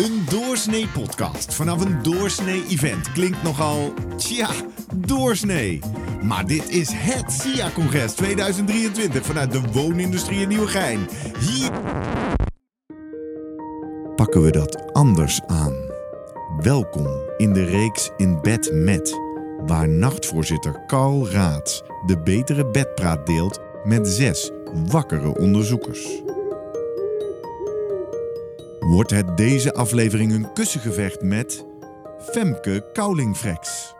Een doorsnee podcast vanaf een doorsnee event klinkt nogal, tja, doorsnee. Maar dit is het SIA-congres 2023 vanuit de woonindustrie in Nieuwegein. Hier pakken we dat anders aan. Welkom in de reeks In Bed Met, waar nachtvoorzitter Carl Raads de betere bedpraat deelt met zes wakkere onderzoekers. Wordt het deze aflevering een kussengevecht met Femke Koulingfrex.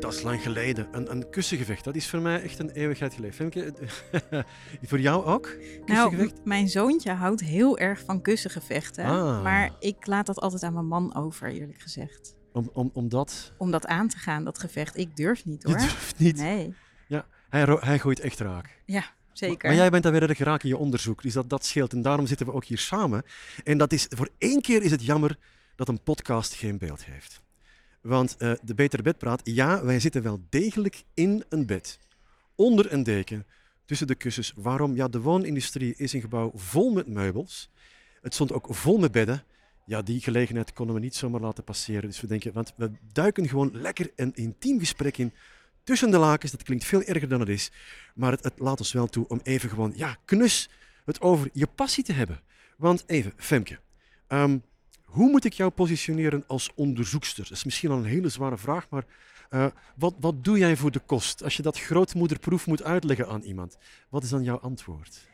Dat is lang geleden. Een, een kussengevecht, dat is voor mij echt een eeuwigheid geleden. Femke, voor jou ook? Nou, mijn zoontje houdt heel erg van kussengevechten. Ah. Maar ik laat dat altijd aan mijn man over, eerlijk gezegd. Om, om, omdat Om dat aan te gaan, dat gevecht. Ik durf niet je hoor. durft niet. Nee, Hij, ro- hij gooit echt raak. ja, zeker. Maar jij bent dan weer erg raak in je onderzoek, dus dat, dat scheelt. En daarom zitten we ook hier samen. En dat is, voor één keer is het jammer dat een podcast geen beeld heeft. Want eh, de Betere Bedpraat, ja, wij zitten wel degelijk in een bed. Onder een deken, tussen de kussens. Waarom? Ja, de woonindustrie is een gebouw vol met meubels. Het stond ook vol met bedden. Ja, die gelegenheid konden we niet zomaar laten passeren. Dus we denken, want we duiken gewoon lekker een intiem gesprek in tussen de lakens. Dat klinkt veel erger dan het is. Maar het, het laat ons wel toe om even gewoon, ja, knus het over je passie te hebben. Want even, Femke, ehm, hoe moet ik jou positioneren als onderzoekster? Dat is misschien al een hele zware vraag, maar eh, wat, wat doe jij voor de kost? Als je dat grootmoederproef moet uitleggen aan iemand, wat is dan jouw antwoord?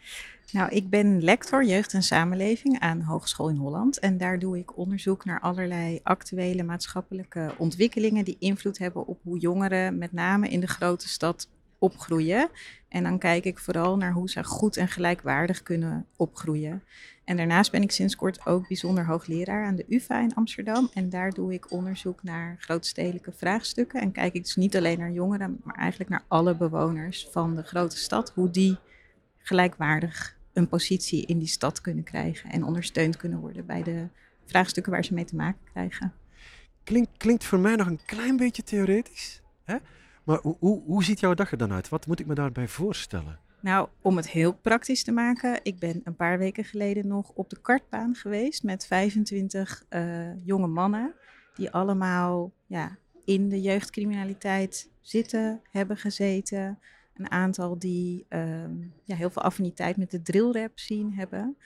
Nou, ik ben lector jeugd en samenleving aan Hogeschool in Holland. En daar doe ik onderzoek naar allerlei actuele maatschappelijke ontwikkelingen die invloed hebben op hoe jongeren, met name in de grote stad, opgroeien. En dan kijk ik vooral naar hoe ze goed en gelijkwaardig kunnen opgroeien. En daarnaast ben ik sinds kort ook bijzonder hoogleraar aan de UvA in Amsterdam. En daar doe ik onderzoek naar grootstedelijke vraagstukken. En kijk ik dus niet alleen naar jongeren, maar eigenlijk naar alle bewoners van de grote stad. Hoe die gelijkwaardig een positie in die stad kunnen krijgen en ondersteund kunnen worden bij de vraagstukken waar ze mee te maken krijgen. Klink, klinkt voor mij nog een klein beetje theoretisch, hè? Maar hoe, hoe, ziet jouw dag er dan uit? Wat moet ik me daarbij voorstellen? Nou, om het heel praktisch te maken, ik ben een paar weken geleden nog op de kartbaan geweest met 25 eh, jonge mannen die allemaal ja, in de jeugdcriminaliteit zitten, hebben gezeten. Een aantal die ehm, ja, heel veel affiniteit met de drillrap zien hebben.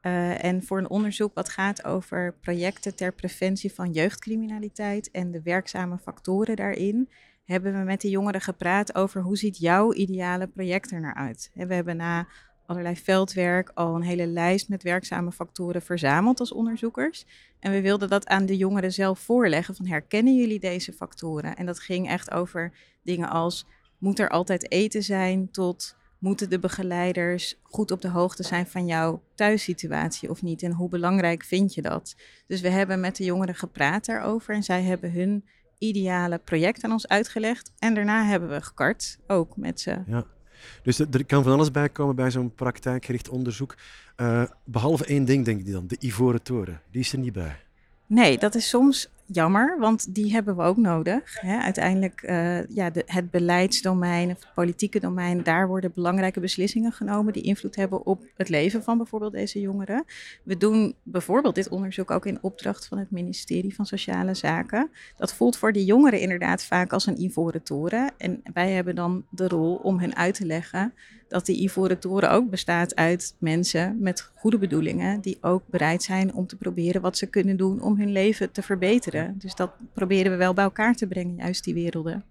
Eh, en voor een onderzoek wat gaat over projecten ter preventie van jeugdcriminaliteit en de werkzame factoren daarin, hebben we met de jongeren gepraat over hoe ziet jouw ideale project er naar uit. En we hebben na allerlei veldwerk al een hele lijst met werkzame factoren verzameld als onderzoekers. En we wilden dat aan de jongeren zelf voorleggen van herkennen jullie deze factoren? En dat ging echt over dingen als moet er altijd eten zijn tot moeten de begeleiders goed op de hoogte zijn van jouw thuissituatie of niet? En hoe belangrijk vind je dat? Dus we hebben met de jongeren gepraat daarover en zij hebben hun ideale project aan ons uitgelegd. En daarna hebben we gekart, ook met ze. Ja. Dus er kan van alles bij komen bij zo'n praktijkgericht onderzoek. Eh, behalve één ding, denk ik dan, de Ivoren Toren. Die is er niet bij. Nee, dat is soms jammer, want die hebben we ook nodig. Hè. Uiteindelijk, eh, ja, de, het beleidsdomein, of het politieke domein, daar worden belangrijke beslissingen genomen die invloed hebben op het leven van bijvoorbeeld deze jongeren. We doen bijvoorbeeld dit onderzoek ook in opdracht van het ministerie van Sociale Zaken. Dat voelt voor die jongeren inderdaad vaak als een ivoren toren. En wij hebben dan de rol om hen uit te leggen dat die ivoren toren ook bestaat uit mensen met goede bedoelingen, die ook bereid zijn om te proberen wat ze kunnen doen om hun leven te verbeteren. Dus dat proberen we wel bij elkaar te brengen, juist die werelden.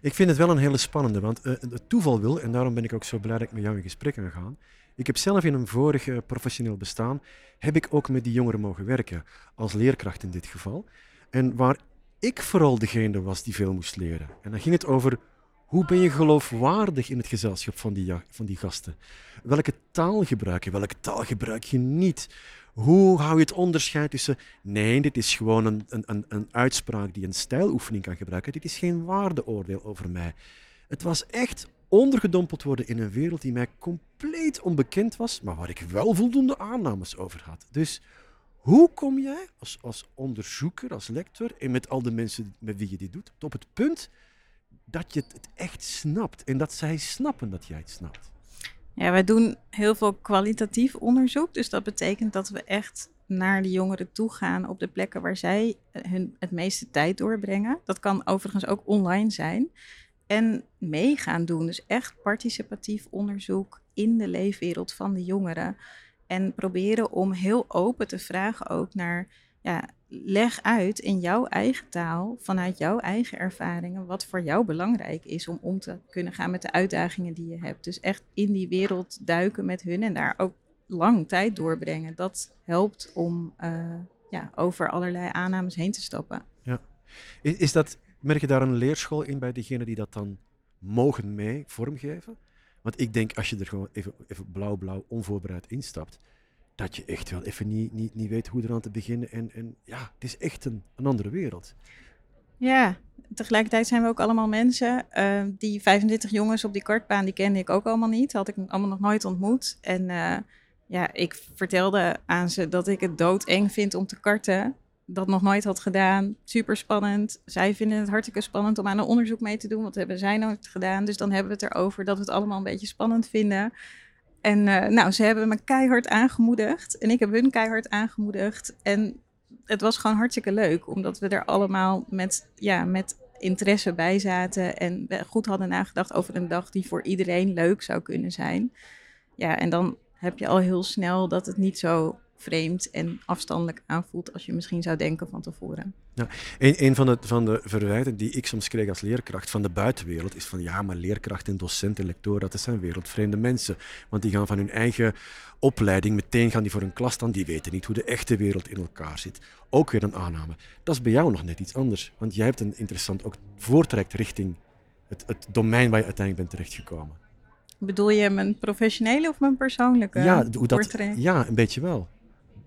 Ik vind het wel een hele spannende, want eh, het toeval wil, en daarom ben ik ook zo blij dat ik met jou in gesprek kan gaan. Ik heb zelf in een vorig eh, professioneel bestaan, heb ik ook met die jongeren mogen werken, als leerkracht in dit geval. En waar ik vooral degene was die veel moest leren. En dan ging het over hoe ben je geloofwaardig in het gezelschap van die, van die gasten? Welke taal gebruik je, welke taal gebruik je niet? Hoe hou je het onderscheid tussen nee, dit is gewoon een, een, een, een uitspraak die een stijloefening kan gebruiken, dit is geen waardeoordeel over mij. Het was echt ondergedompeld worden in een wereld die mij compleet onbekend was, maar waar ik wel voldoende aannames over had. Dus hoe kom jij als, als onderzoeker, als lector en met al de mensen met wie je dit doet, op het punt dat je het echt snapt en dat zij snappen dat jij het snapt? Ja, wij doen heel veel kwalitatief onderzoek. Dus dat betekent dat we echt naar de jongeren toe gaan op de plekken waar zij eh, hun het meeste tijd doorbrengen. Dat kan overigens ook online zijn. En mee gaan doen. Dus echt participatief onderzoek in de leefwereld van de jongeren. En proberen om heel open te vragen ook naar, ja, leg uit in jouw eigen taal, vanuit jouw eigen ervaringen, wat voor jou belangrijk is om om te kunnen gaan met de uitdagingen die je hebt. Dus echt in die wereld duiken met hun en daar ook lang tijd doorbrengen. Dat helpt om uh, ja, over allerlei aannames heen te stappen. Ja. Is, is dat, merk je daar een leerschool in bij degenen die dat dan mogen mee vormgeven? Want ik denk, als je er gewoon even, even blauw-blauw onvoorbereid instapt, dat je echt wel even niet, niet, niet weet hoe eraan te beginnen. En, en ja, het is echt een, een andere wereld. Ja, tegelijkertijd zijn we ook allemaal mensen. Uh, die 25 jongens op die kartbaan, die kende ik ook allemaal niet. Had ik allemaal nog nooit ontmoet. En uh, ja, ik vertelde aan ze dat ik het doodeng vind om te karten. Dat nog nooit had gedaan. Super spannend. Zij vinden het hartstikke spannend om aan een onderzoek mee te doen. Wat hebben zij nooit gedaan? Dus dan hebben we het erover dat we het allemaal een beetje spannend vinden. En uh, nou, ze hebben me keihard aangemoedigd. En ik heb hun keihard aangemoedigd. En het was gewoon hartstikke leuk. Omdat we er allemaal met, ja, met interesse bij zaten. En goed hadden nagedacht over een dag die voor iedereen leuk zou kunnen zijn. Ja, en dan heb je al heel snel dat het niet zo vreemd en afstandelijk aanvoelt als je misschien zou denken van tevoren. Ja, een, een van, de, van de verwijten die ik soms kreeg als leerkracht van de buitenwereld is van ja, maar leerkrachten, docenten, lectoren, dat zijn wereldvreemde mensen. Want die gaan van hun eigen opleiding meteen gaan die voor een klas staan, die weten niet hoe de echte wereld in elkaar zit. Ook weer een aanname. Dat is bij jou nog net iets anders, want jij hebt een interessant ook voortrekt richting het, het domein waar je uiteindelijk bent terechtgekomen. Bedoel je mijn professionele of mijn persoonlijke ja, hoe dat, ja, een beetje wel.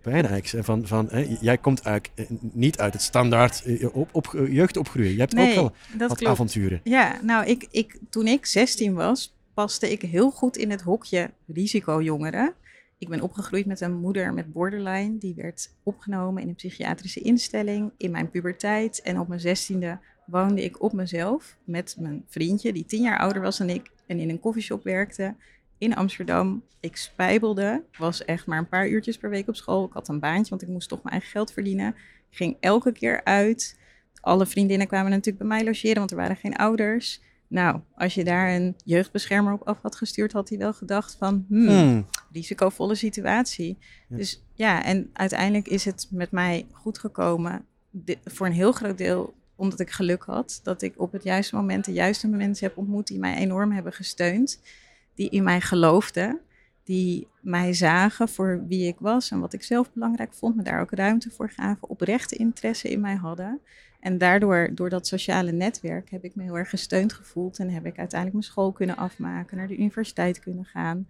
Eigenlijk. Van, van, hè, jij komt eigenlijk eh, niet uit het standaard eh, op, op, eh, jeugd opgroeien. Je hebt nee, ook wel wat avonturen. Ja, nou, ik, ik, toen ik 16 was, paste ik heel goed in het hokje risicojongeren. Ik ben opgegroeid met een moeder met borderline. Die werd opgenomen in een psychiatrische instelling in mijn puberteit. En op mijn zestiende woonde ik op mezelf met mijn vriendje, die tien jaar ouder was dan ik, en in een koffieshop werkte in Amsterdam. Ik spijbelde, was echt maar een paar uurtjes per week op school. Ik had een baantje, want ik moest toch mijn eigen geld verdienen. Ik ging elke keer uit. Alle vriendinnen kwamen natuurlijk bij mij logeren, want er waren geen ouders. Nou, als je daar een jeugdbeschermer op af had gestuurd, had hij wel gedacht van, hmm, hmm. risicovolle situatie. Dus ja, en uiteindelijk is het met mij goed gekomen. voor een heel groot deel omdat ik geluk had dat ik op het juiste moment de juiste mensen heb ontmoet die mij enorm hebben gesteund, die in mij geloofden, die mij zagen voor wie ik was en wat ik zelf belangrijk vond, me daar ook ruimte voor gaven, oprechte interesse in mij hadden. En daardoor, door dat sociale netwerk, heb ik me heel erg gesteund gevoeld en heb ik uiteindelijk mijn school kunnen afmaken, naar de universiteit kunnen gaan.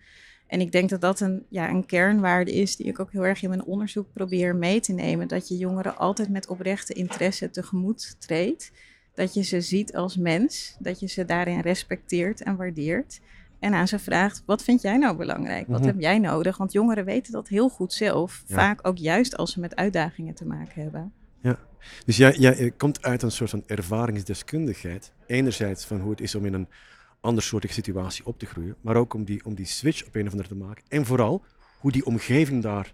En ik denk dat dat een, ja, een kernwaarde is die ik ook heel erg in mijn onderzoek probeer mee te nemen. Dat je jongeren altijd met oprechte interesse tegemoet treedt. Dat je ze ziet als mens, dat je ze daarin respecteert en waardeert. En aan ze vraagt, wat vind jij nou belangrijk? Wat mhm. heb jij nodig? Want jongeren weten dat heel goed zelf. Vaak ook juist als ze met uitdagingen te maken hebben. Ja, dus jij, jij komt uit een soort van ervaringsdeskundigheid. Enerzijds van hoe het is om in een andersoortige situatie op te groeien, maar ook om die, om die switch op een of andere te maken. En vooral hoe die omgeving daar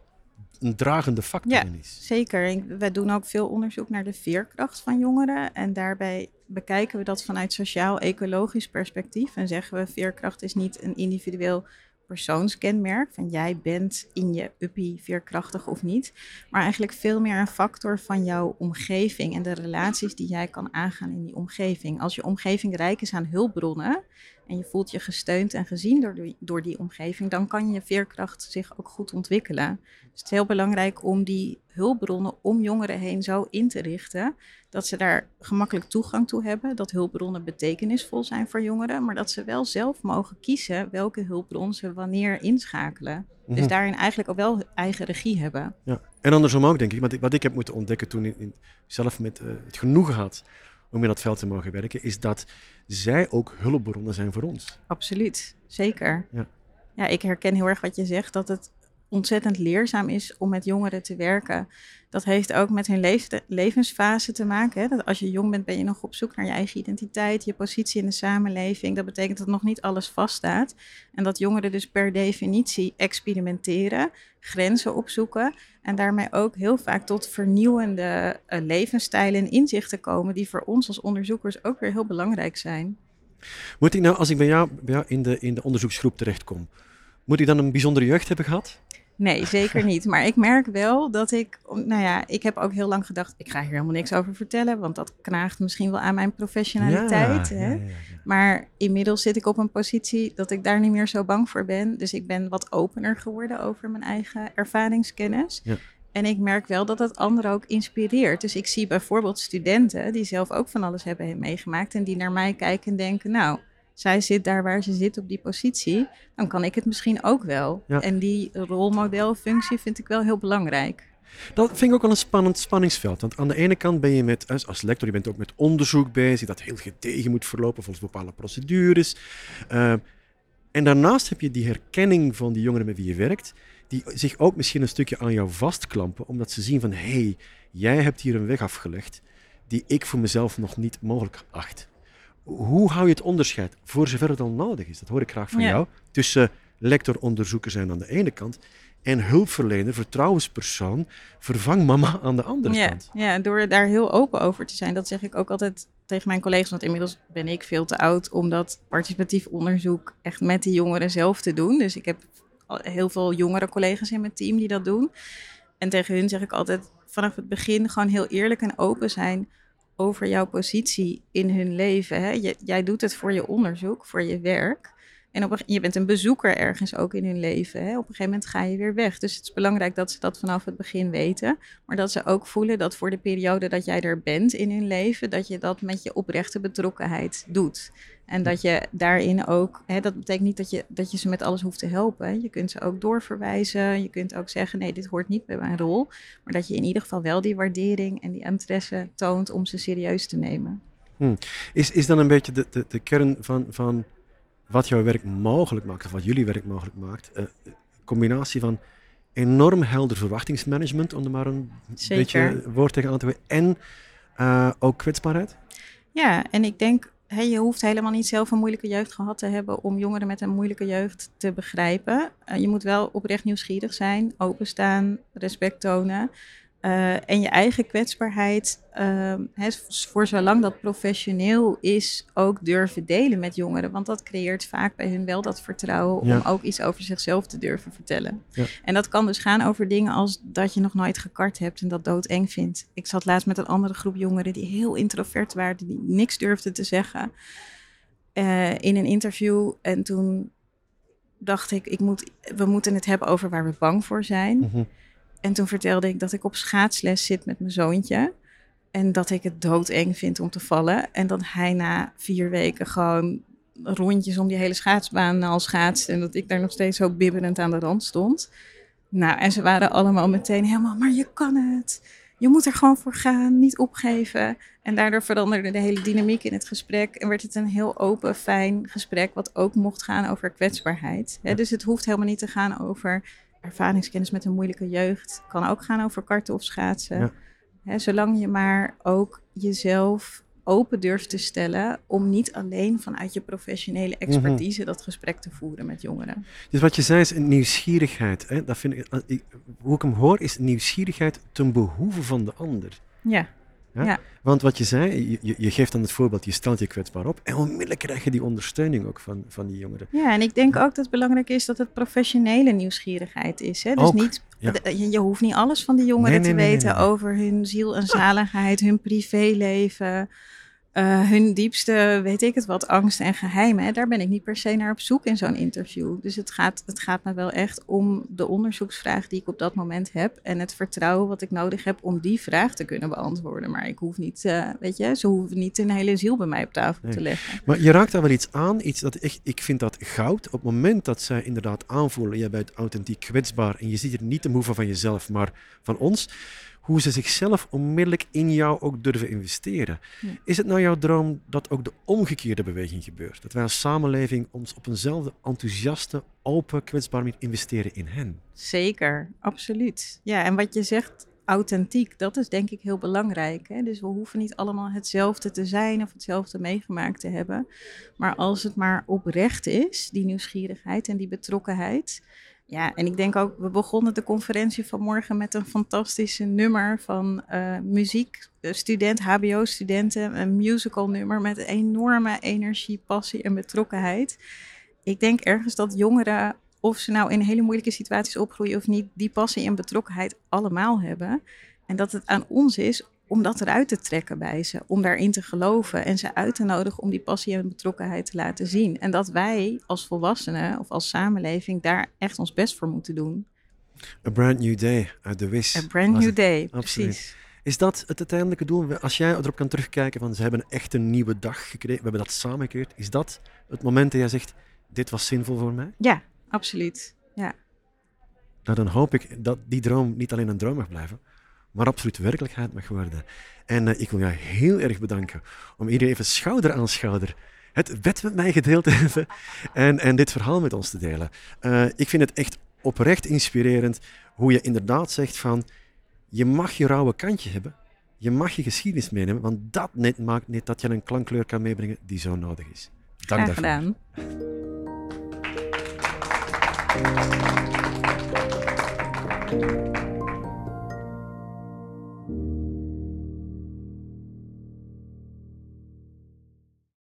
een dragende factor ja, in is. Zeker. We doen ook veel onderzoek naar de veerkracht van jongeren. En daarbij bekijken we dat vanuit sociaal-ecologisch perspectief. En zeggen we, veerkracht is niet een individueel persoonskenmerk. Van jij bent in je uppie veerkrachtig of niet. Maar eigenlijk veel meer een factor van jouw omgeving en de relaties die jij kan aangaan in die omgeving. Als je omgeving rijk is aan hulpbronnen en je voelt je gesteund en gezien door die, door die omgeving, dan kan je veerkracht zich ook goed ontwikkelen. Dus het is heel belangrijk om die hulpbronnen om jongeren heen zo in te richten dat ze daar gemakkelijk toegang toe hebben, dat hulpbronnen betekenisvol zijn voor jongeren, maar dat ze wel zelf mogen kiezen welke hulpbron ze wanneer inschakelen. Dus mhm. daarin eigenlijk ook wel eigen regie hebben. Ja. En andersom ook, denk ik. Wat ik, wat ik heb moeten ontdekken toen ik zelf met uh, het genoegen had om in dat veld te mogen werken, is dat zij ook hulpbronnen zijn voor ons. Absoluut, zeker. Ja. ja, ik herken heel erg wat je zegt, dat het ontzettend leerzaam is om met jongeren te werken. Dat heeft ook met hun levensfase te maken. Hè? Dat als je jong bent, ben je nog op zoek naar je eigen identiteit, je positie in de samenleving. Dat betekent dat nog niet alles vaststaat. En dat jongeren dus per definitie experimenteren, grenzen opzoeken. En daarmee ook heel vaak tot vernieuwende uh, levensstijlen en inzichten komen, die voor ons als onderzoekers ook weer heel belangrijk zijn. Moet ik nou, als ik bij jou, bij jou in, de, in de onderzoeksgroep terechtkom, moet ik dan een bijzondere jeugd hebben gehad? Nee, zeker niet. Maar ik merk wel dat ik, nou ja, ik heb ook heel lang gedacht, ik ga hier helemaal niks over vertellen, want dat knaagt misschien wel aan mijn professionaliteit. Ja, hè? ja, ja, ja. Maar inmiddels zit ik op een positie dat ik daar niet meer zo bang voor ben. Dus ik ben wat opener geworden over mijn eigen ervaringskennis. Ja. En ik merk wel dat het anderen ook inspireert. Dus ik zie bijvoorbeeld studenten die zelf ook van alles hebben meegemaakt en die naar mij kijken en denken, nou, zij zit daar waar ze zit op die positie, dan kan ik het misschien ook wel. Ja. En die rolmodelfunctie vind ik wel heel belangrijk. Dat vind ik ook wel een spannend spanningsveld. Want aan de ene kant ben je met, als als lector, je bent ook met onderzoek bezig, dat heel gedegen moet verlopen volgens bepaalde procedures. Uh, en daarnaast heb je die herkenning van die jongeren met wie je werkt, die zich ook misschien een stukje aan jou vastklampen, omdat ze zien van, hé, hey, jij hebt hier een weg afgelegd die ik voor mezelf nog niet mogelijk acht. Hoe hou je het onderscheid, voor zover het al nodig is, dat hoor ik graag van Ja. jou, tussen lector-onderzoeker zijn aan de ene kant en hulpverlener, vertrouwenspersoon, vervang mama aan de andere Ja, kant. ja, door daar heel open over te zijn. Dat zeg ik ook altijd tegen mijn collega's. Want inmiddels ben ik veel te oud om dat participatief onderzoek echt met die jongeren zelf te doen. Dus ik heb heel veel jongere collega's in mijn team die dat doen. En tegen hun zeg ik altijd vanaf het begin gewoon heel eerlijk en open zijn over jouw positie in hun leven. Hè? Jij doet het voor je onderzoek, voor je werk. En op je bent een bezoeker ergens ook in hun leven. Hè? Op een gegeven moment ga je weer weg. Dus het is belangrijk dat ze dat vanaf het begin weten. Maar dat ze ook voelen dat voor de periode dat jij er bent in hun leven, dat je dat met je oprechte betrokkenheid doet. En dat je daarin ook, hè, dat betekent niet dat je, dat je ze met alles hoeft te helpen. Je kunt ze ook doorverwijzen. Je kunt ook zeggen, nee, dit hoort niet bij mijn rol. Maar dat je in ieder geval wel die waardering en die interesse toont om ze serieus te nemen. Is, is dan een beetje de, de, de kern van, van wat jouw werk mogelijk maakt, of wat jullie werk mogelijk maakt, eh, een combinatie van enorm helder verwachtingsmanagement, om er maar een Zeker. beetje woord tegen aan te wijzen, en eh, ook kwetsbaarheid? Ja, en ik denk, hè, je hoeft helemaal niet zelf een moeilijke jeugd gehad te hebben om jongeren met een moeilijke jeugd te begrijpen. Eh, je moet wel oprecht nieuwsgierig zijn, openstaan, respect tonen. Eh, en je eigen kwetsbaarheid, ehm, voor zolang dat professioneel is, ook durven delen met jongeren. Want dat creëert vaak bij hun wel dat vertrouwen Ja. om ook iets over zichzelf te durven vertellen. Ja. En dat kan dus gaan over dingen als dat je nog nooit gekart hebt en dat doodeng vindt. Ik zat laatst met een andere groep jongeren die heel introvert waren, die niks durfden te zeggen eh, in een interview. En toen dacht ik, ik moet, we moeten het hebben over waar we bang voor zijn. Mhm. En toen vertelde ik dat ik op schaatsles zit met mijn zoontje. En dat ik het doodeng vind om te vallen. En dat hij na vier weken gewoon rondjes om die hele schaatsbaan al schaatst. En dat ik daar nog steeds zo bibberend aan de rand stond. Nou, en ze waren allemaal meteen helemaal, maar je kan het. Je moet er gewoon voor gaan, niet opgeven. En daardoor veranderde de hele dynamiek in het gesprek. En werd het een heel open, fijn gesprek, wat ook mocht gaan over kwetsbaarheid. Dus het hoeft helemaal niet te gaan over ervaringskennis met een moeilijke jeugd. Kan ook gaan over karten of schaatsen. Ja. Zolang je maar ook jezelf open durft te stellen om niet alleen vanuit je professionele expertise dat gesprek te voeren met jongeren. Dus wat je zei is een nieuwsgierigheid. Hè? Dat vind ik, als ik- hoe ik hem hoor, is nieuwsgierigheid ten behoeve van de ander. Ja, Want wat je zei, je- geeft dan het voorbeeld, je stelt je kwetsbaar op en onmiddellijk krijg je die ondersteuning ook van, van die jongeren. ja, en ik denk ook dat het belangrijk is dat het professionele nieuwsgierigheid is. Hè? Dus Ook, niet, ja. je, je hoeft niet alles van die jongeren Nee, nee, te nee, weten over hun ziel en zaligheid, hun privéleven, eh, hun diepste, weet ik het wat, angsten en geheimen. Daar ben ik niet per se naar op zoek in zo'n interview. Dus het gaat, het gaat me wel echt om de onderzoeksvraag die ik op dat moment heb en het vertrouwen wat ik nodig heb om die vraag te kunnen beantwoorden. Maar ik hoef niet, eh, weet je, ze hoeven niet een hele ziel bij mij op tafel Nee. te leggen. Maar je raakt daar wel iets aan, iets dat echt, ik vind dat goud. Op het moment dat zij inderdaad aanvoelen, jij bent authentiek kwetsbaar en je ziet er niet de behoeven van jezelf, maar van ons. Hoe ze zichzelf onmiddellijk in jou ook durven investeren. Ja. Is het nou jouw droom dat ook de omgekeerde beweging gebeurt? Dat wij als samenleving ons op eenzelfde enthousiaste, open, kwetsbaar manier investeren in hen? Zeker, absoluut. Ja, en wat je zegt, authentiek, dat is denk ik heel belangrijk. Hè? Dus we hoeven niet allemaal hetzelfde te zijn of hetzelfde meegemaakt te hebben. Maar als het maar oprecht is, die nieuwsgierigheid en die betrokkenheid. Ja, en ik denk ook, we begonnen de conferentie vanmorgen met een fantastische nummer van uh, muziekstudent, HBO-studenten. Een musical nummer met enorme energie, passie en betrokkenheid. Ik denk ergens dat jongeren of ze nou in hele moeilijke situaties opgroeien of niet, die passie en betrokkenheid allemaal hebben. En dat het aan ons is om dat eruit te trekken bij ze, om daarin te geloven en ze uit te nodigen om die passie en betrokkenheid te laten zien. En dat wij als volwassenen of als samenleving daar echt ons best voor moeten doen. A brand new day uit de WIS. A brand new day, precies. Is dat het uiteindelijke doel? Als jij erop kan terugkijken van ze hebben echt een nieuwe dag gekregen, we hebben dat samen gecreëerd. Is dat het moment dat jij zegt, dit was zinvol voor mij? Ja, absoluut. Ja. Nou, dan hoop ik dat die droom niet alleen een droom mag blijven, maar absoluut werkelijkheid mag worden. En uh, ik wil jou heel erg bedanken om hier even schouder aan schouder het bed met mij gedeeld te hebben en, en dit verhaal met ons te delen. Uh, ik vind het echt oprecht inspirerend hoe je inderdaad zegt van je mag je rauwe kantje hebben, je mag je geschiedenis meenemen, want dat net maakt net dat je een klankkleur kan meebrengen die zo nodig is. Dank Graag daarvoor. gedaan.